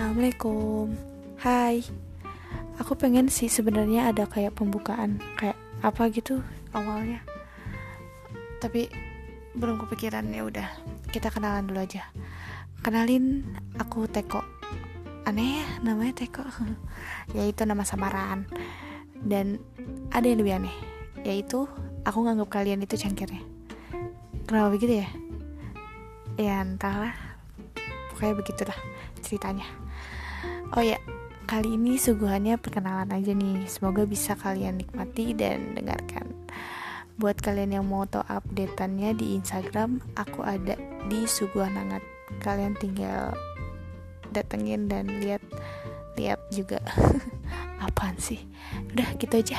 Assalamualaikum. Hai. Aku pengen sih sebenarnya ada kayak pembukaan kayak apa gitu awalnya. Tapi belum kepikiran ya udah. Kita kenalan dulu aja. Kenalin aku Teko. Aneh ya namanya Teko. Yaitu nama samaran. Dan ada yang lebih aneh, yaitu aku nganggap kalian itu cangkirnya. Kenapa begitu ya? Ya entahlah. Pokoknya begitulah ceritanya. Oh ya, kali ini suguhannya perkenalan aja nih. Semoga bisa kalian nikmati dan dengarkan. Buat kalian yang mau tahu updateannya di Instagram, aku ada di Suguhan Hangat. Kalian tinggal datengin dan lihat lihat juga apaan sih. Udah gitu aja.